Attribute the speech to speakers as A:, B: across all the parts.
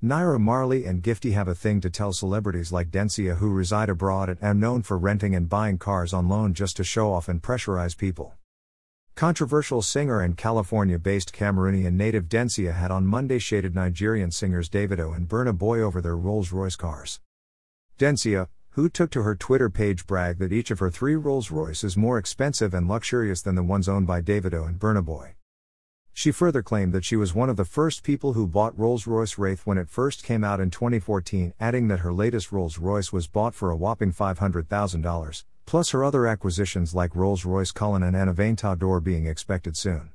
A: Naira Marley and Gifty have a thing to tell celebrities like Dencia who reside abroad and are known for renting and buying cars on loan just to show off and pressurize people. Controversial singer and California based Cameroonian native Dencia had on Monday shaded Nigerian singers Davido and Burna Boy over their Rolls Royce cars. Dencia, who took to her Twitter page bragged that each of her three Rolls Royce is more expensive and luxurious than the ones owned by Davido and Burna Boy. She further claimed that she was one of the first people who bought Rolls Royce Wraith when it first came out in 2014, adding that her latest Rolls Royce was bought for a whopping $500,000, plus her other acquisitions like Rolls Royce Cullinan and an Aventador being expected soon.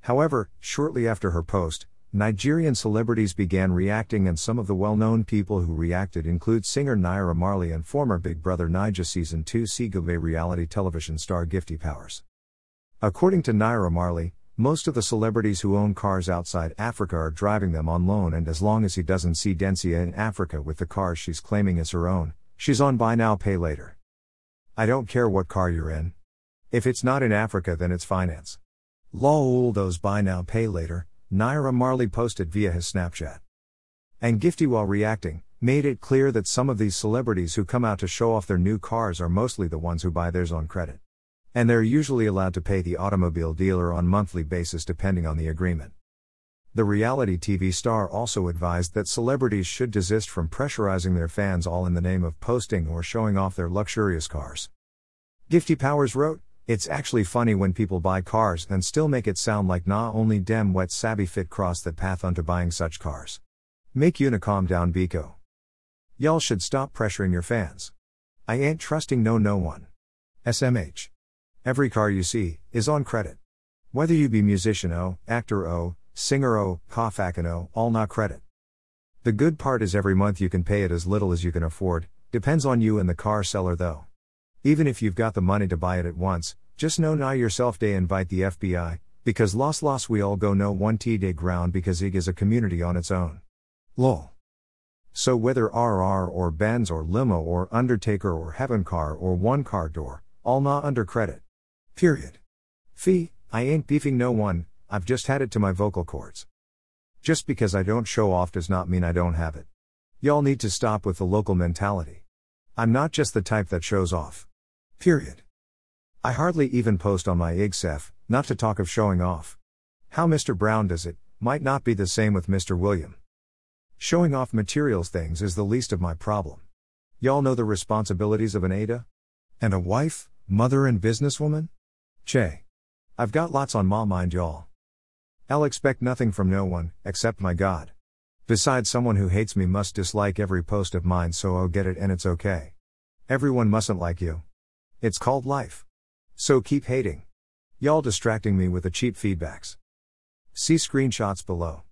A: However, shortly after her post, Nigerian celebrities began reacting, and some of the well known people who reacted include singer Naira Marley and former Big Brother Naija Season 2 See Gobbe reality television star Gifty Powers. According to Naira Marley, most of the celebrities who own cars outside Africa are driving them on loan, and as long as he doesn't see Dencia in Africa with the car she's claiming as her own, she's on buy now, pay later. I don't care what car you're in. If it's not in Africa, then it's finance. Lol, those buy now, pay later, Naira Marley posted via his Snapchat. And Gifty, while reacting, made it clear that some of these celebrities who come out to show off their new cars are mostly the ones who buy theirs on credit. And they're usually allowed to pay the automobile dealer on monthly basis depending on the agreement. The reality TV star also advised that celebrities should desist from pressurizing their fans all in the name of posting or showing off their luxurious cars. Gifty Powers wrote, It's actually funny when people buy cars and still make it sound like nah only dem wet savvy fit cross that path unto buying such cars. Make una calm down Biko. Y'all should stop pressuring your fans. I ain't trusting no no one. SMH. Every car you see is on credit. Whether you be musician O, actor O, singer O, Kofakan O, all not credit. The good part is every month you can pay it as little as you can afford, depends on you and the car seller though. Even if you've got the money to buy it at once, just know now yourself day invite the FBI, because loss loss we all go no one t day ground because IG is a community on its own. Lol. So whether RR or Benz or limo or Undertaker or Heaven car or one car door, all not under credit. Period. Fee, I ain't beefing no one, I've just had it to my vocal cords. Just because I don't show off does not mean I don't have it. Y'all need to stop with the local mentality. I'm not just the type that shows off. Period. I hardly even post on my IGSEF, not to talk of showing off. How Mr. Brown does it, might not be the same with Mr. William. Showing off materials things is the least of my problem. Y'all know the responsibilities of an Ada? And a wife, mother, and businesswoman? Che. I've got lots on my mind, y'all. I'll expect nothing from no one, except my God. Besides, someone who hates me must dislike every post of mine, so I'll get it and it's okay. Everyone mustn't like you. It's called life. So keep hating. Y'all distracting me with the cheap feedbacks. See screenshots below.